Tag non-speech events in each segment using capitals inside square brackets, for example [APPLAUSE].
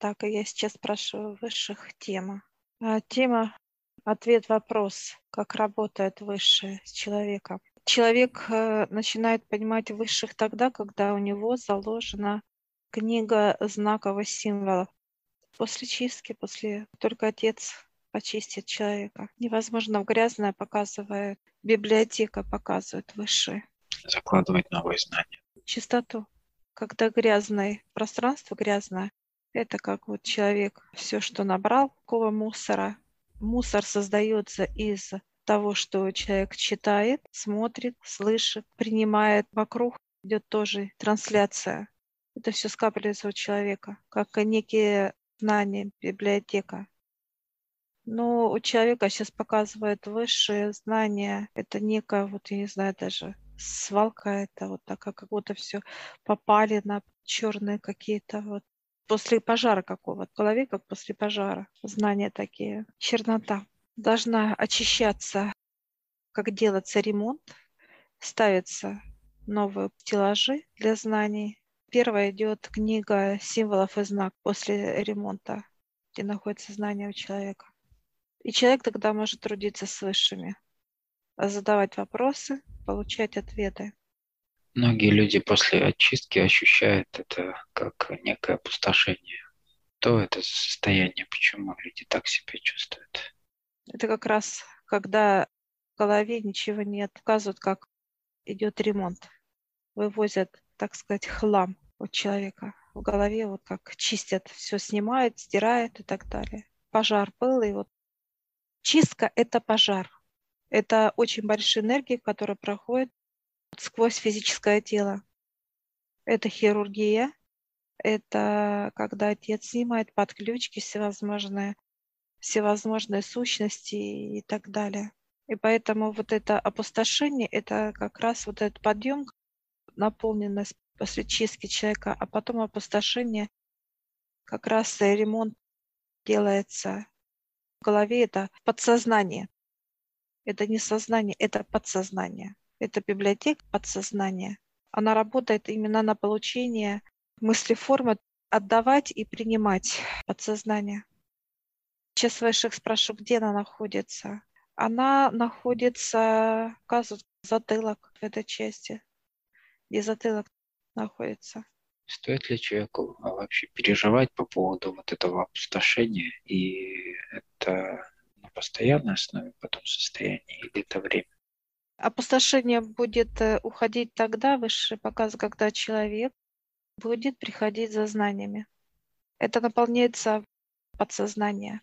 Так, и я сейчас спрашиваю высших тема. А, тема ответ-вопрос, как работает высшее с человеком. Человек э, начинает понимать высших тогда, когда у него заложена книга знаковых символов. После чистки, после только отец почистит человека. Невозможно в грязное показывает, библиотека показывает высшие. Закладывать новые знания. Чистоту. Когда грязное пространство грязное, это как вот человек все, что набрал, какого мусора. Мусор создается из того, что человек читает, смотрит, слышит, принимает. Вокруг идет тоже трансляция. Это все скапливается у человека, как некие знания, библиотека. Но у человека сейчас показывает высшее знание. Это некая, вот я не знаю даже, свалка это вот так, как будто все попали на черные какие-то вот после пожара какого-то. В голове как после пожара. Знания такие. Чернота. Должна очищаться, как делается ремонт. Ставятся новые стеллажи для знаний. Первая идет книга символов и знак после ремонта, где находится знание у человека. И человек тогда может трудиться с высшими, задавать вопросы, получать ответы. Многие люди после очистки ощущают это как некое опустошение. То это состояние, почему люди так себя чувствуют? Это как раз, когда в голове ничего нет, показывают, как идет ремонт. Вывозят, так сказать, хлам у человека. В голове вот как чистят, все снимают, стирают и так далее. Пожар был, и вот чистка – это пожар. Это очень большие энергии, которые проходят сквозь физическое тело. Это хирургия, это когда отец снимает подключки всевозможные, всевозможные сущности и так далее. И поэтому вот это опустошение, это как раз вот этот подъем, наполненность после чистки человека, а потом опустошение, как раз ремонт делается в голове, это подсознание. Это не сознание, это подсознание. Это библиотека подсознания. Она работает именно на получение мыслеформы отдавать и принимать подсознание. Сейчас высших спрошу, где она находится. Она находится, указывает затылок в этой части, где затылок находится. Стоит ли человеку вообще переживать по поводу вот этого опустошения? И это на постоянной основе потом состояние или это время? Опустошение будет э, уходить тогда, выше показ, когда человек будет приходить за знаниями. Это наполняется подсознание.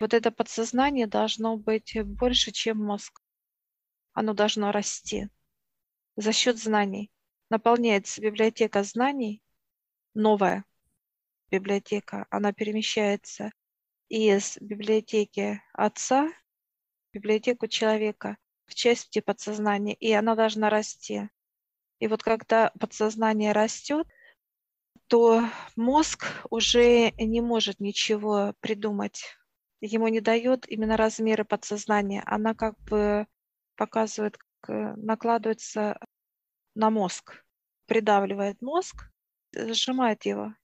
Вот это подсознание должно быть больше, чем мозг. Оно должно расти за счет знаний. Наполняется библиотека знаний, новая библиотека. Она перемещается из библиотеки отца в библиотеку человека в части подсознания, и она должна расти. И вот когда подсознание растет, то мозг уже не может ничего придумать. Ему не дает именно размеры подсознания. Она как бы показывает, как э, накладывается на мозг, придавливает мозг, сжимает его,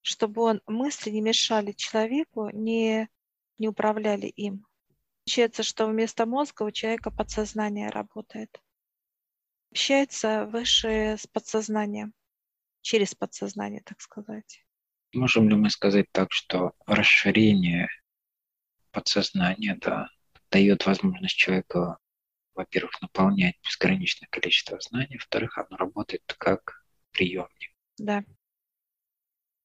чтобы он мысли не мешали человеку, не, не управляли им. Получается, что вместо мозга у человека подсознание работает. Общается выше с подсознанием, через подсознание, так сказать. Можем ли мы сказать так, что расширение подсознания да, дает возможность человеку, во-первых, наполнять бесконечное количество знаний, во-вторых, оно работает как приемник. Да.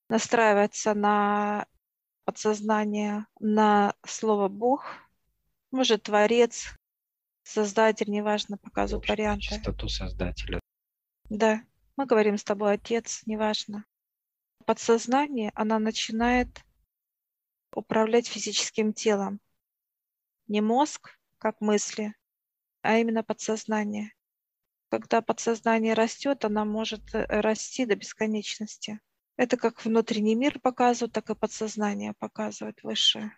Настраивается на подсознание, на слово Бог – может, творец, создатель, неважно, показывают варианты. Чистоту создателя. Да, мы говорим с тобой отец, неважно. Подсознание, она начинает управлять физическим телом. Не мозг, как мысли, а именно подсознание. Когда подсознание растет, она может э, расти до бесконечности. Это как внутренний мир показывает, так и подсознание показывает высшее.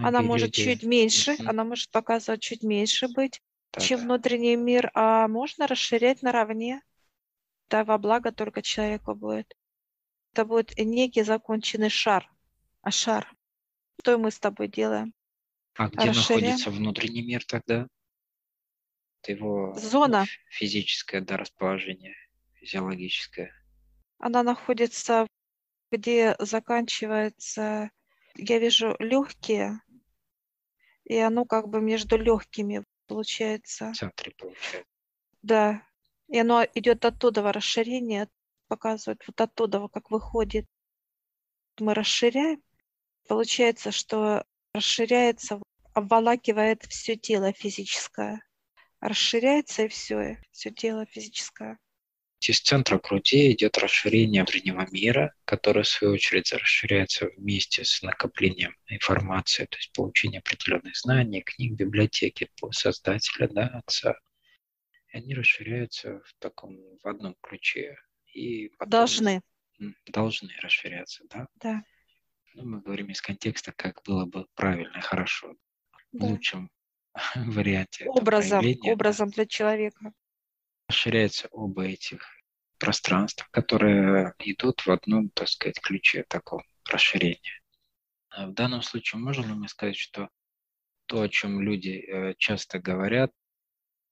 Она может чуть меньше, угу. она может показывать чуть меньше быть, так. чем внутренний мир, а можно расширять наравне. Да, во благо только человеку будет. Это будет некий законченный шар. А шар. Что мы с тобой делаем? А где находится внутренний мир тогда? Это его ну, Зона. физическое да, расположение, физиологическое. Она находится, где заканчивается, я вижу легкие, и оно как бы между легкими получается. В центре получается. Да. И оно идет оттуда, расширение показывает вот оттуда, как выходит. Мы расширяем. Получается, что расширяется, обволакивает все тело физическое. Расширяется и все, все тело физическое. Из центра груди идет расширение внутреннего мира, которое, в свою очередь, расширяется вместе с накоплением информации, то есть получение определенных знаний, книг, библиотеки создателя, да, отца. И они расширяются в таком, в одном ключе. И потом должны. Должны расширяться, да? Да. Ну, мы говорим из контекста, как было бы правильно хорошо. Да. В лучшем [LAUGHS] варианте. Образом, образом для человека расширяются оба этих пространства, которые идут в одном, так сказать, ключе такого расширения. А в данном случае можем ли мы сказать, что то, о чем люди э, часто говорят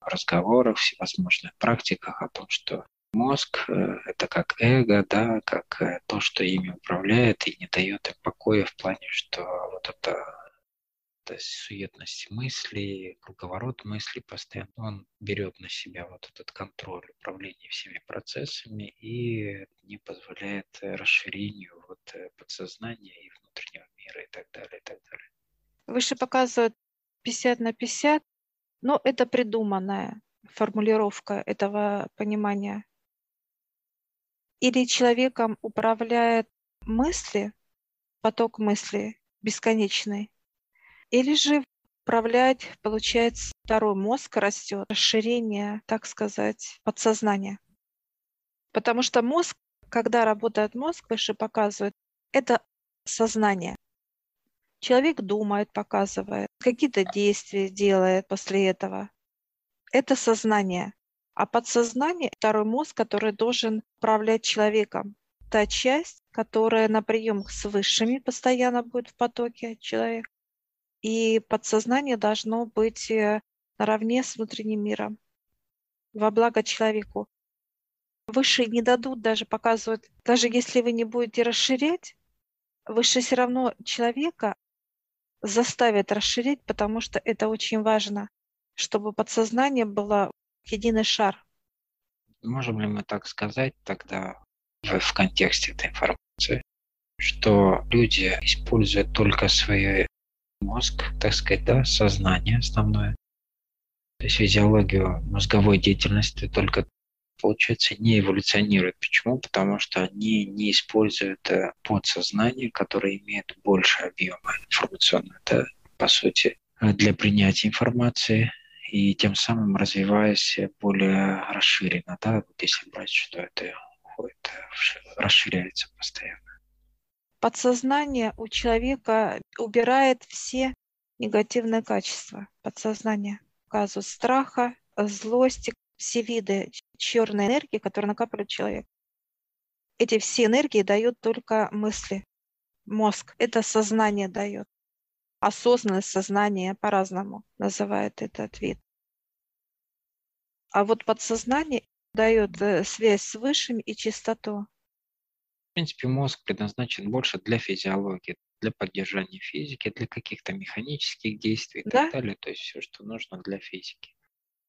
в разговорах, всевозможных практиках, о том, что мозг э, – это как эго, да, как э, то, что ими управляет и не дает им покоя в плане, что вот это эта суетность мыслей, круговорот мыслей постоянно, он берет на себя вот этот контроль управления всеми процессами и не позволяет расширению вот э, подсознания и внутреннего мира и так далее, и так далее. Выше показывают 50 на 50, но это придуманная формулировка этого понимания. Или человеком управляет мысли, поток мысли бесконечный, или же управлять, получается, второй мозг растет, расширение, так сказать, подсознания. Потому что мозг, когда работает мозг, выше показывает, это сознание. Человек думает, показывает, какие-то действия делает после этого. Это сознание. А подсознание – второй мозг, который должен управлять человеком. Та часть, которая на прием с высшими постоянно будет в потоке человека, и подсознание должно быть э, наравне с внутренним миром во благо человеку. Выше не дадут даже показывают, даже если вы не будете расширять, выше все равно человека заставят расширять, потому что это очень важно, чтобы подсознание было единый шар. Можем ли мы так сказать тогда в контексте этой информации, что люди используют только свои мозг, так сказать, да, сознание основное, то есть физиологию мозговой деятельности только получается, не эволюционируют. Почему? Потому что они не используют э, подсознание, которое имеет больше объема информационного, да, по сути, для принятия информации и тем самым развиваясь более расширенно. Да, вот если брать, что это уходит, э, расширяется постоянно подсознание у человека убирает все негативные качества подсознания. Указывают страха, злости, все виды черной энергии, которые накапливает человек. Эти все энергии дают только мысли. Мозг. Это сознание дает. Осознанное сознание по-разному называет этот вид. А вот подсознание дает э, связь с высшим и чистоту принципе, мозг предназначен больше для физиологии, для поддержания физики, для каких-то механических действий и да? так далее. То есть все, что нужно для физики.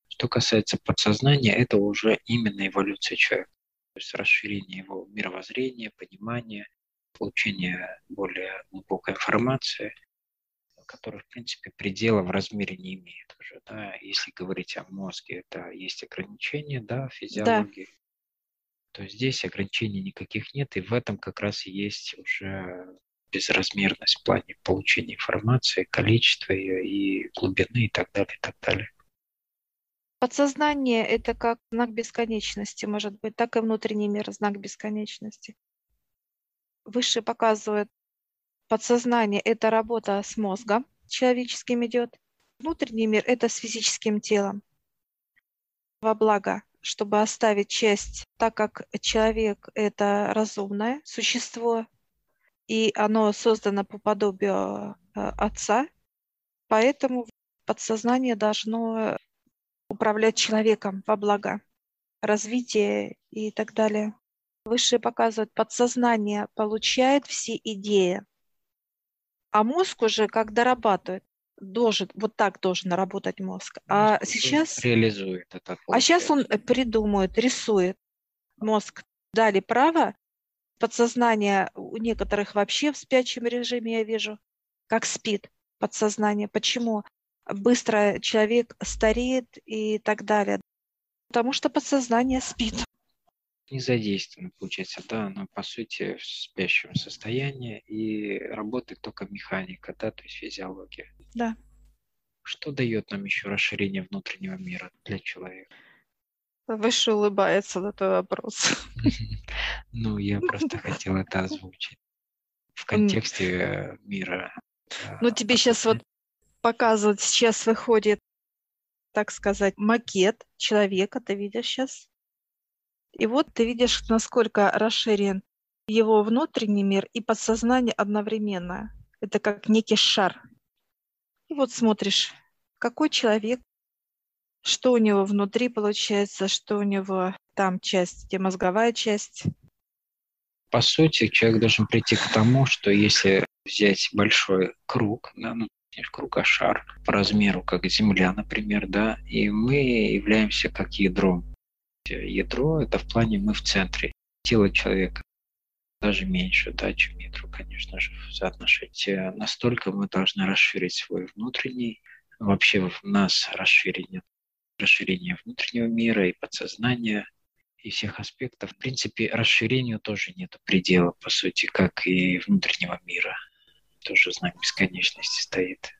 Что касается подсознания, это уже именно эволюция человека. То есть расширение его мировоззрения, понимания, получение более глубокой информации, которая, в принципе, предела в размере не имеет уже. Да? Если говорить о мозге, это есть ограничения да, физиологии. Да то здесь ограничений никаких нет, и в этом как раз и есть уже безразмерность в плане получения информации, количества ее и глубины и так далее, и так далее. Подсознание – это как знак бесконечности, может быть, так и внутренний мир – знак бесконечности. Выше показывает подсознание – это работа с мозгом человеческим идет. Внутренний мир – это с физическим телом во благо чтобы оставить часть, так как человек – это разумное существо, и оно создано по подобию э, Отца, поэтому подсознание должно управлять человеком во благо, развитие и так далее. Высшие показывают, подсознание получает все идеи, а мозг уже как дорабатывает должен, вот так должен работать мозг. А сейчас... Реализует это. А сейчас он придумывает, рисует. Мозг дали право, подсознание у некоторых вообще в спящем режиме, я вижу, как спит подсознание. Почему? Быстро человек стареет и так далее. Потому что подсознание спит. Не задействовано, получается, да, оно по сути в спящем состоянии и работает только механика, да, то есть физиология. Да. Что дает нам еще расширение внутреннего мира для человека? Выше улыбается на твой вопрос. [LAUGHS] Ну, я просто хотел это озвучить в контексте мира. Ну, тебе сейчас вот показывают, сейчас выходит, так сказать, макет человека, ты видишь сейчас? И вот ты видишь, насколько расширен его внутренний мир и подсознание одновременно. Это как некий шар. И вот смотришь, какой человек, что у него внутри получается, что у него там часть, где мозговая часть. По сути, человек должен прийти к тому, что если взять большой круг, да, ну, не круг, а шар по размеру, как Земля, например, да, и мы являемся как ядром. Ядро – это в плане мы в центре. Тело человека даже меньше, да, чем метру, конечно же, соотношить. Э, настолько мы должны расширить свой внутренний, вообще в нас расширение, расширение внутреннего мира и подсознания, и всех аспектов. В принципе, расширению тоже нет предела, по сути, как и внутреннего мира. Тоже знак бесконечности стоит.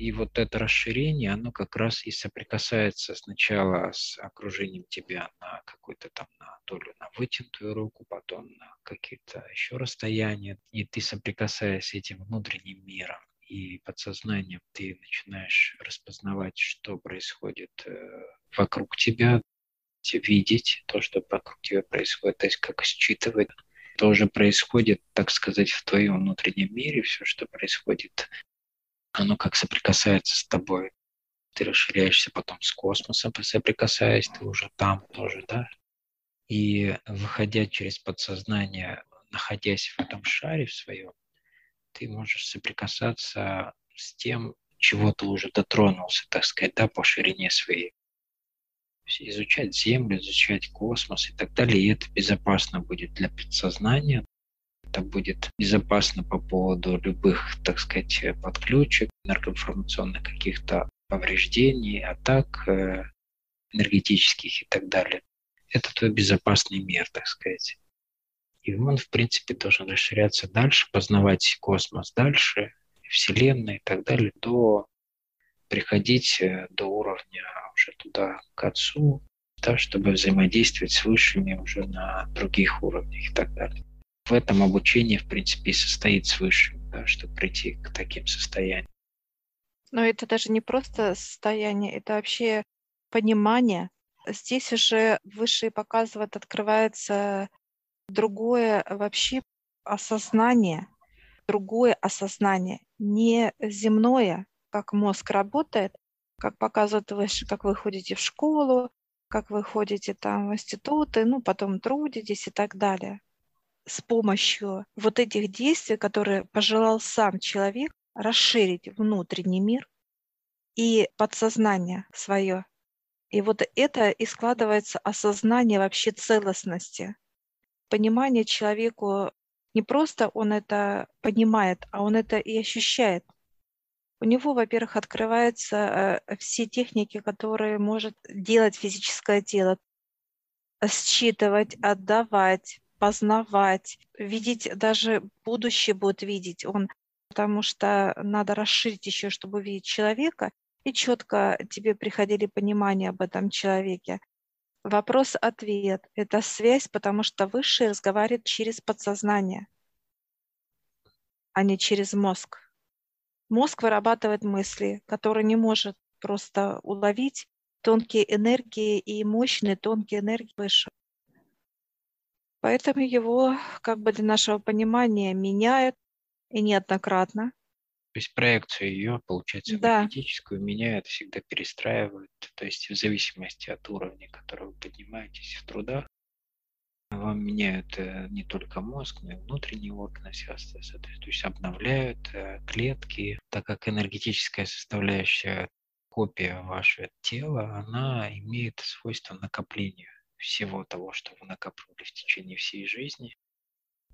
И вот это расширение, оно как раз и соприкасается сначала с окружением тебя на какой-то там на долю на вытянутую руку, потом на какие-то еще расстояния. И ты соприкасаясь с этим внутренним миром и подсознанием, ты начинаешь распознавать, что происходит э, вокруг тебя, видеть то, что вокруг тебя происходит, то есть как считывать то уже происходит, так сказать, в твоем внутреннем мире, все, что происходит оно как соприкасается с тобой. Ты расширяешься потом с космосом, соприкасаясь, ты уже там тоже, да? И выходя через подсознание, находясь в этом шаре в своем, ты можешь соприкасаться с тем, чего ты уже дотронулся, так сказать, да, по ширине своей. Изучать Землю, изучать космос и так далее. И это безопасно будет для подсознания, это будет безопасно по поводу любых, так сказать, подключек, энергоинформационных каких-то повреждений, атак э, энергетических и так далее. Это твой безопасный мир, так сказать. И он, в принципе, должен расширяться дальше, познавать космос дальше, Вселенную и так далее, до приходить э, до уровня уже туда, к Отцу, да, чтобы взаимодействовать с высшими уже на других уровнях и так далее в этом обучение, в принципе, и состоит свыше, да, чтобы прийти к таким состояниям. Но это даже не просто состояние, это вообще понимание. Здесь уже высшие показывают, открывается другое вообще осознание, другое осознание, не земное, как мозг работает, как показывают выше, как вы ходите в школу, как вы ходите там в институты, ну, потом трудитесь и так далее с помощью вот этих действий, которые пожелал сам человек, расширить внутренний мир и подсознание свое. И вот это и складывается осознание вообще целостности. Понимание человеку не просто он это понимает, а он это и ощущает. У него, во-первых, открываются э, все техники, которые может делать физическое тело, считывать, отдавать, познавать, видеть, даже будущее будет видеть он, потому что надо расширить еще, чтобы увидеть человека, и четко тебе приходили понимания об этом человеке. Вопрос-ответ – это связь, потому что Высший разговаривает через подсознание, а не через мозг. Мозг вырабатывает мысли, которые не может просто уловить тонкие энергии и мощные тонкие энергии выше. Поэтому его как бы для нашего понимания меняют и неоднократно. То есть проекцию ее, получается, Да. энергетическую меняют, всегда перестраивают. То есть в зависимости от уровня, который вы поднимаетесь в трудах, вам меняют э, не только мозг, но и внутренние органы, все. То есть обновляют э, клетки, так как энергетическая составляющая копия вашего тела, она имеет свойство накопления всего того, что вы накапливали в течение всей жизни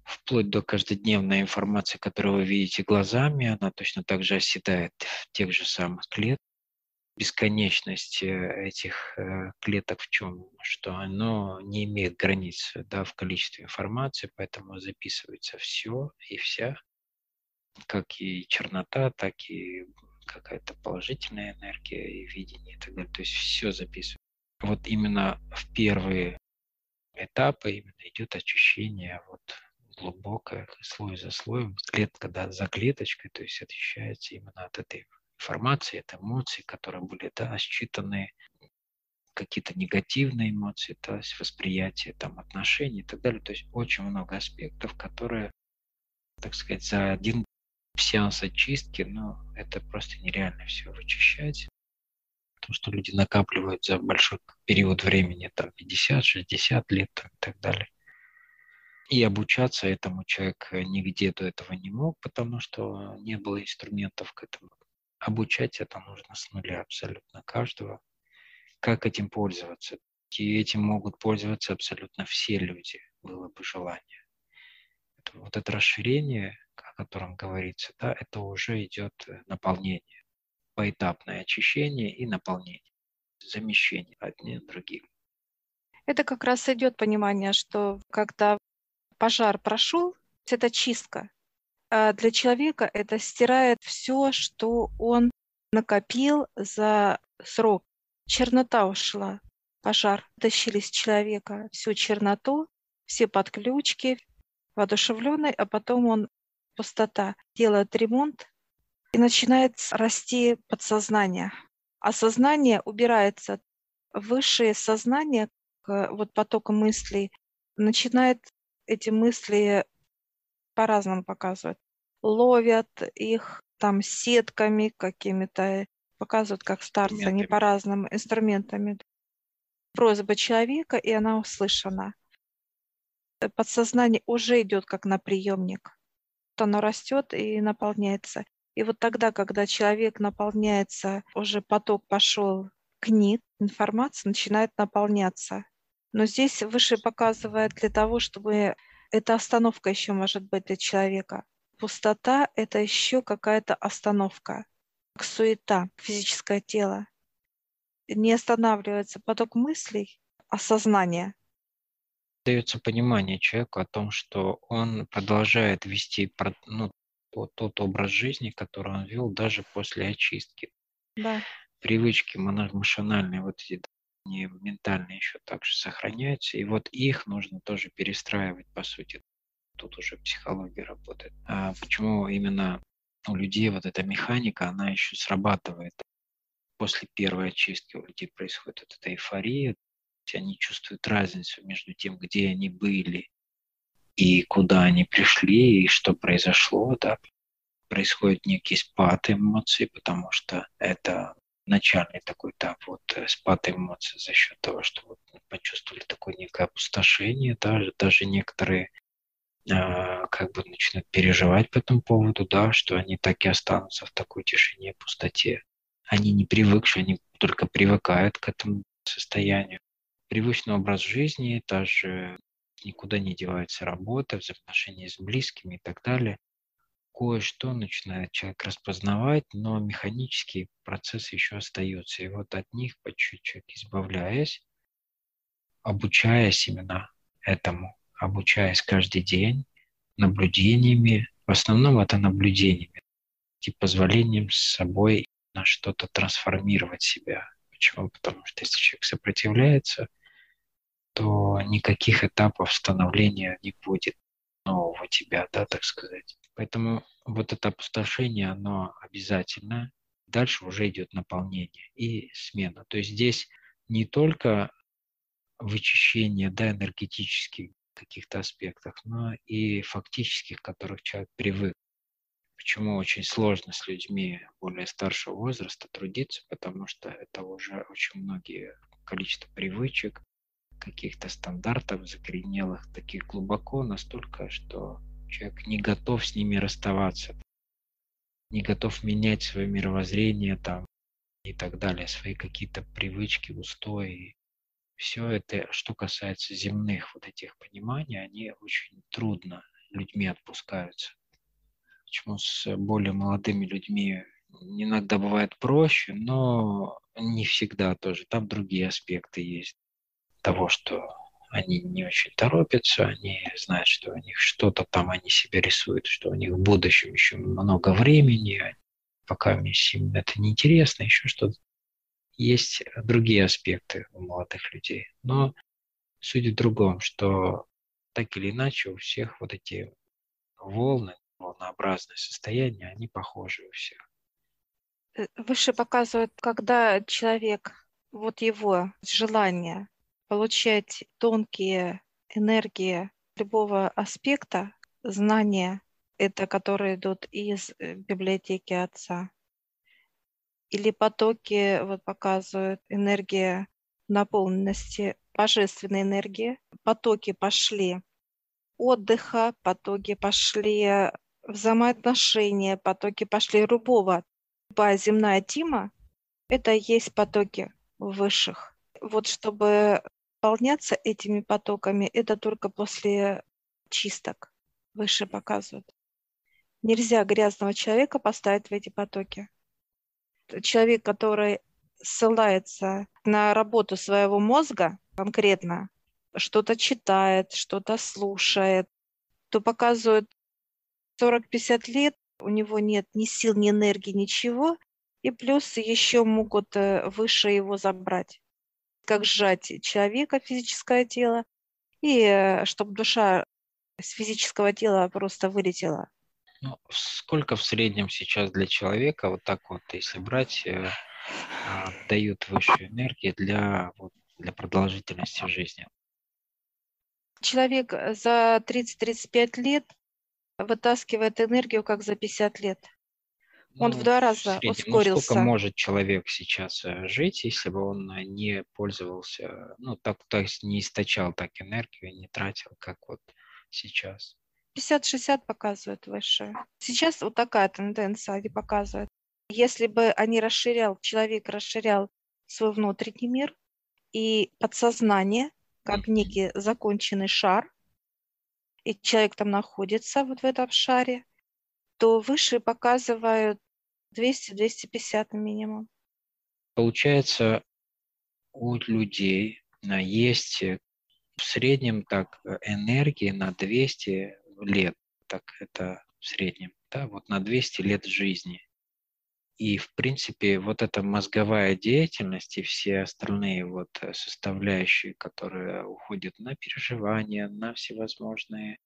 вплоть до каждодневной информации, которую вы видите глазами, она точно так же оседает в тех же самых клетках. Бесконечность э, этих э, клеток в чем? Что оно не имеет границ да, в количестве информации, поэтому записывается все и вся, как и чернота, так и какая-то положительная энергия и видение и так далее. То есть все записывается. Вот именно в первые этапы именно идет очищение вот глубокое, слой за слоем, клетка да, за клеточкой, то есть очищается именно от этой информации, от эмоций, которые были да, считаны, какие-то негативные эмоции, то есть восприятие там, отношений и так далее. То есть очень много аспектов, которые, так сказать, за один сеанс очистки, ну, это просто нереально все вычищать. Потому что люди накапливают за большой период времени, там 50-60 лет там, и так далее. И обучаться этому человек э, нигде до этого не мог, потому что не было инструментов к этому. Обучать это нужно с нуля абсолютно каждого. Как этим пользоваться? И этим могут пользоваться абсолютно все люди, было бы желание. Это, вот это расширение, о котором говорится, да, это уже идет э, наполнение, поэтапное очищение и наполнение, замещение одним другим. Это как раз идет понимание, что когда пожар прошел, это чистка. А для человека это стирает все, что он накопил за срок. Чернота ушла, пожар. Тащили с человека всю черноту, все подключки, воодушевленный, а потом он пустота, делает ремонт, и начинает расти подсознание. А сознание убирается. Высшее сознание, вот поток мыслей, начинает эти мысли по-разному показывают. Ловят их там сетками какими-то, показывают как старцы, они по разным инструментами. Просьба человека, и она услышана. Подсознание уже идет как на приемник. Оно растет и наполняется. И вот тогда, когда человек наполняется, уже поток пошел книг, информация начинает наполняться. Но здесь выше показывает для того, чтобы эта остановка еще может быть для человека. Пустота — это еще какая-то остановка, как суета, физическое тело. Не останавливается поток мыслей, а сознание. Дается понимание человеку о том, что он продолжает вести ну, тот образ жизни, который он вел даже после очистки. Да. Привычки машинальные, вот эти они ментально еще также сохраняются, и вот их нужно тоже перестраивать, по сути. Тут уже психология работает. А почему именно у людей вот эта механика, она еще срабатывает. После первой очистки у людей происходит вот эта эйфория, они чувствуют разницу между тем, где они были и куда они пришли, и что произошло, да, происходит некий спад эмоций, потому что это начальный такой этап, вот э, спад эмоций за счет того, что вот почувствовали такое некое опустошение, даже, даже некоторые э, как бы начинают переживать по этому поводу, да, что они так и останутся в такой тишине, пустоте. Они не привыкшие, они только привыкают к этому состоянию. Привычный образ жизни, даже никуда не девается работа, взаимоотношения с близкими и так далее кое-что начинает человек распознавать, но механический процесс еще остается. И вот от них по чуть-чуть избавляясь, обучаясь именно этому, обучаясь каждый день наблюдениями, в основном это наблюдениями и позволением с собой на что-то трансформировать себя. Почему? Потому что если человек сопротивляется, то никаких этапов становления не будет нового тебя, да, так сказать. Поэтому вот это опустошение, оно обязательно, Дальше уже идет наполнение и смена. То есть здесь не только вычищение да, энергетических каких-то аспектах, но и фактических, которых человек привык. Почему очень сложно с людьми более старшего возраста трудиться, потому что это уже очень многие количество привычек, каких-то стандартов закоренелых, таких глубоко настолько, что человек не готов с ними расставаться, не готов менять свое мировоззрение там и так далее, свои какие-то привычки, устои. Все это, что касается земных вот этих пониманий, они очень трудно людьми отпускаются. Почему с более молодыми людьми иногда бывает проще, но не всегда тоже. Там другие аспекты есть того, что они не очень торопятся, они знают, что у них что-то там они себе рисуют, что у них в будущем еще много времени, пока им это неинтересно, еще что-то. Есть другие аспекты у молодых людей. Но суть в другом, что так или иначе у всех вот эти волны, волнообразные состояния, они похожи у всех. Э, выше показывают, когда человек, вот его желание получать тонкие энергии любого аспекта, знания, это которые идут из э, библиотеки Отца, или потоки вот показывают энергия наполненности, божественной энергии, потоки пошли отдыха, потоки пошли взаимоотношения, потоки пошли любого. Любая земная тима – это есть потоки высших. Вот чтобы наполняться этими потоками, это только после чисток выше показывают. Нельзя грязного человека поставить в эти потоки. Человек, который ссылается на работу своего мозга конкретно, что-то читает, что-то слушает, то показывают 40-50 лет, у него нет ни сил, ни энергии, ничего, и плюс еще могут э, выше его забрать как сжать человека, физическое тело, и э, чтобы душа с физического тела просто вылетела. Ну, сколько в среднем сейчас для человека, вот так вот, если брать, э, а, дают высшую энергию для, вот, для продолжительности жизни? Человек э, за 30-35 лет вытаскивает энергию, как за 50 лет. Он ну, в два раза в среднем, ускорился. Ну, сколько может человек сейчас э, жить, если бы он э, не пользовался, ну, так, то есть не источал так энергию, не тратил, как вот сейчас? 50-60 показывают выше. Сейчас вот такая тенденция они показывают. Если бы они расширял, человек расширял свой внутренний мир и подсознание, как некий законченный шар, и человек там находится вот в этом шаре, то выше показывают 200-250 минимум. Получается, у людей а, есть э, в среднем так э, энергии на 200 лет, так это в среднем, да, вот на 200 лет жизни. И, в принципе, вот эта мозговая деятельность и все остальные вот э, составляющие, которые уходят на переживания, на всевозможные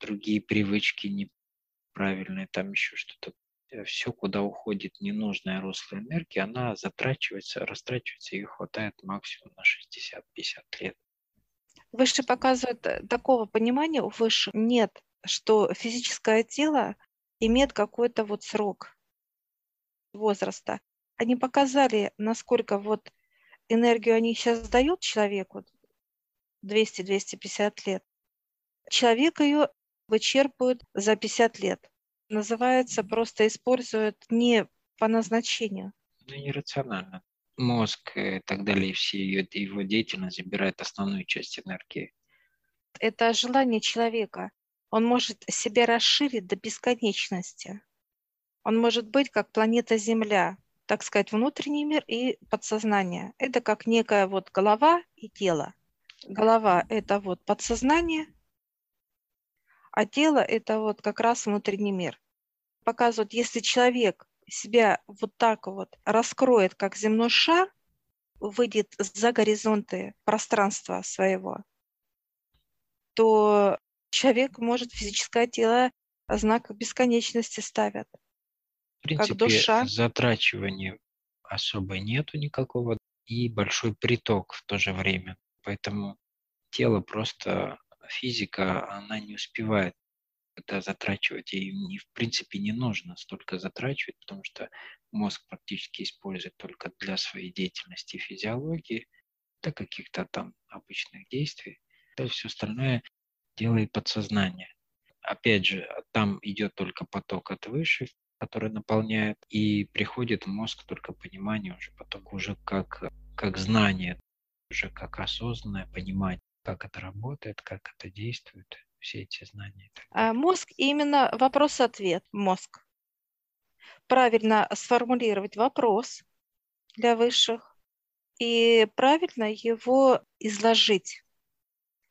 другие привычки неправильные, там еще что-то Э, все, куда уходит ненужная русло энергии, она затрачивается, растрачивается, и хватает максимум на 60-50 лет. Выше показывает э, такого понимания у выше нет, что физическое тело имеет какой-то вот срок возраста. Они показали, насколько вот энергию они сейчас дают человеку, 200-250 лет. Человек ее вычерпывает за 50 лет называется, просто используют не по назначению. Ну, нерационально. Мозг и так далее, все ее, его деятельность забирает основную часть энергии. Это желание человека. Он может себя расширить до бесконечности. Он может быть как планета Земля, так сказать, внутренний мир и подсознание. Это как некая вот голова и тело. Голова – это вот подсознание, а тело – это вот как раз внутренний мир. Показывают, если человек себя вот так вот раскроет, как земной шар, выйдет за горизонты пространства своего, то человек может физическое тело знак бесконечности ставят. принципе, как душа. затрачивания особо нету никакого и большой приток в то же время. Поэтому тело просто, физика, она не успевает это затрачивать. И, в принципе, не нужно столько затрачивать, потому что мозг практически использует только для своей деятельности физиологии, для каких-то там обычных действий. Да, все остальное делает подсознание. Опять же, там идет только поток от выше, который наполняет, и приходит в мозг только понимание уже потом, уже как, как знание, уже как осознанное понимание, как это работает, как это действует, все эти знания. А мозг именно вопрос-ответ, мозг. Правильно сформулировать вопрос для высших и правильно его изложить.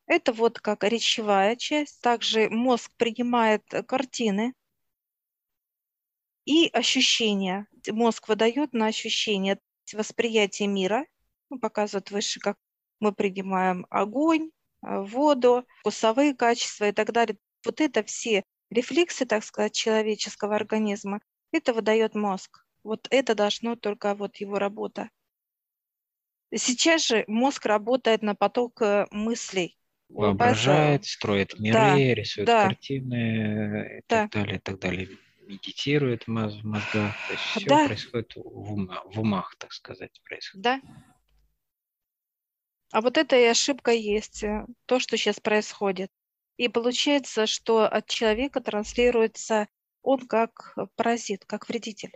Это вот как речевая часть. Также мозг принимает картины и ощущения. Мозг выдает на ощущения восприятие мира. Ну, показывает выше, как мы принимаем огонь, воду, вкусовые качества и так далее. Вот это все рефлексы, так сказать, человеческого организма, это выдает мозг. Вот это должно только вот его работа. Сейчас же мозг работает на поток э, мыслей. Воображает, Поэтому... строит миры, да, рисует да. картины и да. так далее, и так далее. Медитирует в мозгах. То есть все да. происходит в, ума, в умах, так сказать, происходит. Да. А вот эта и ошибка есть, э, то, что сейчас происходит. И получается, что от человека транслируется он как паразит, как вредитель.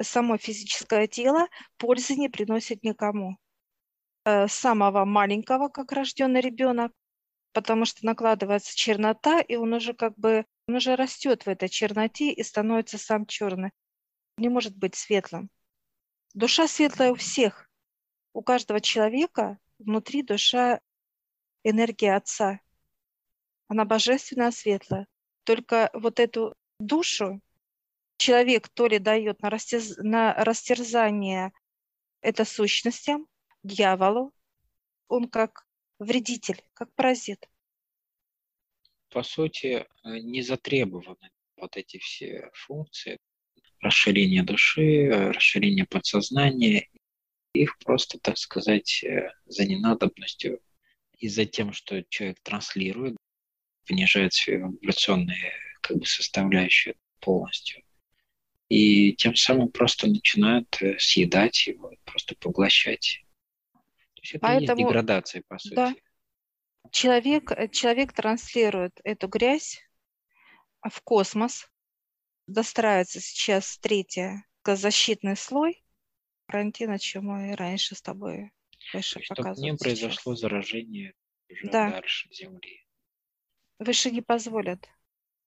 Само физическое тело пользы не приносит никому. Э, самого маленького, как рожденный ребенок, потому что накладывается чернота, и он уже как бы он уже растет в этой черноте и становится сам черный. Не может быть светлым. Душа светлая у всех. У каждого человека внутри душа энергия Отца. Она божественная, светлая. Только вот эту душу человек то ли дает на, растерз... на растерзание это сущностям, дьяволу, он как вредитель, как паразит. По сути, э, не затребованы вот эти все функции, расширение души, э, расширение подсознания. Их просто, так сказать, э, за ненадобностью и за тем, что человек транслирует, понижает свои вибрационные как бы, составляющие полностью. И тем самым просто начинают съедать его, просто поглощать. То есть это Поэтому, есть деградация, по сути. Да. Человек, э, человек транслирует эту грязь в космос. Достраивается сейчас третий защитный слой. Карантин, о чем мы раньше с тобой выше показывали. не произошло заражение уже да. дальше Земли. Выше не позволят.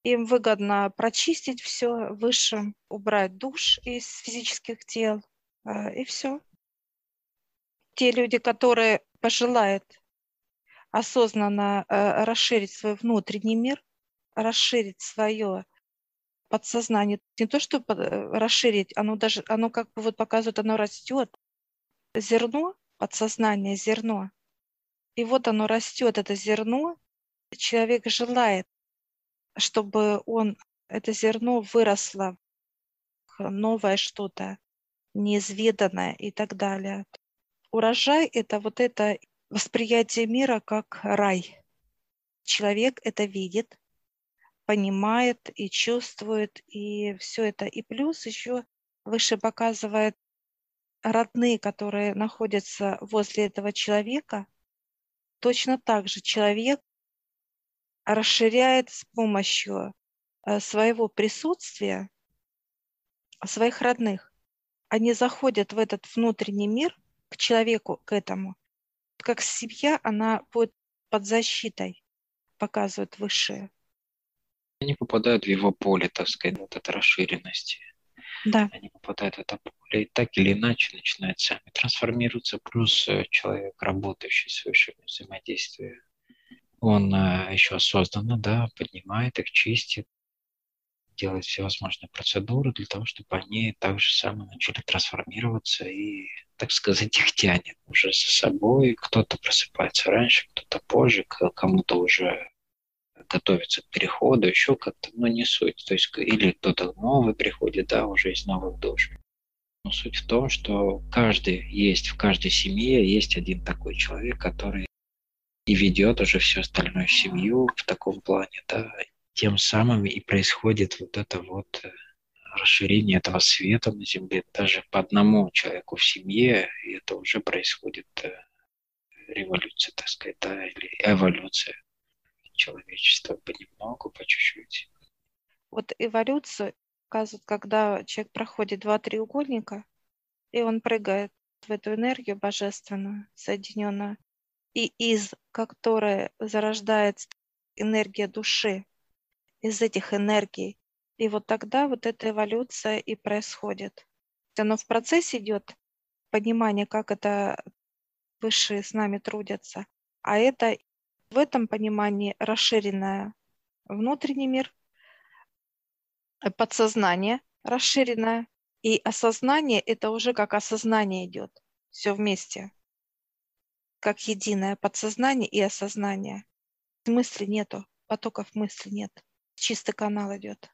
Им выгодно прочистить все выше, убрать душ из физических тел, а, и все те люди, которые пожелают осознанно э, расширить свой внутренний мир, расширить свое подсознание, не то, что э, расширить, оно даже, оно как бы вот показывает, оно растет. Зерно, подсознание, зерно. И вот оно растет, это зерно. Человек желает, чтобы он, это зерно выросло, новое что-то, неизведанное и так далее. Урожай – это вот это восприятие мира как рай. Человек это видит, понимает и чувствует, и все это. И плюс еще выше показывает родные, которые находятся возле этого человека. Точно так же человек расширяет с помощью э, своего присутствия своих родных. Они заходят в этот внутренний мир – к человеку, к этому. Как семья, она будет под защитой, показывает высшие. Они попадают в его поле, так сказать, вот этой расширенности. Да. Они попадают в это поле и так или иначе начинают сами трансформироваться. Плюс э, человек, работающий с высшими взаимодействия, он э, еще осознанно, да, поднимает их, чистит, делает всевозможные процедуры для того, чтобы они также самое начали трансформироваться и, так сказать, [LAUGHS] их тянет уже за собой. Кто-то просыпается раньше, кто-то позже, кому-то уже готовится к переходу, еще как-то, но не суть. То есть или кто-то новый приходит, да, уже из новых душ. Но суть в том, что каждый есть, в каждой семье есть один такой человек, который и ведет уже всю остальную семью в таком плане, да, тем самым и происходит вот это вот э, расширение этого света на Земле даже по одному человеку в семье, это уже происходит э, революция, так сказать, да, или эволюция человечества понемногу, по чуть-чуть. Вот эволюцию показывают, когда человек проходит два треугольника, и он прыгает в эту энергию божественную, соединенную, и из которой зарождается энергия души, из этих энергий. И вот тогда вот эта эволюция и происходит. Оно в процессе идет понимание, как это высшие с нами трудятся. А это в этом понимании расширенное внутренний мир, э, подсознание расширенное, и осознание – это уже как осознание идет, все вместе, как единое подсознание и осознание. Мысли нету, потоков мысли нет, чистый канал идет.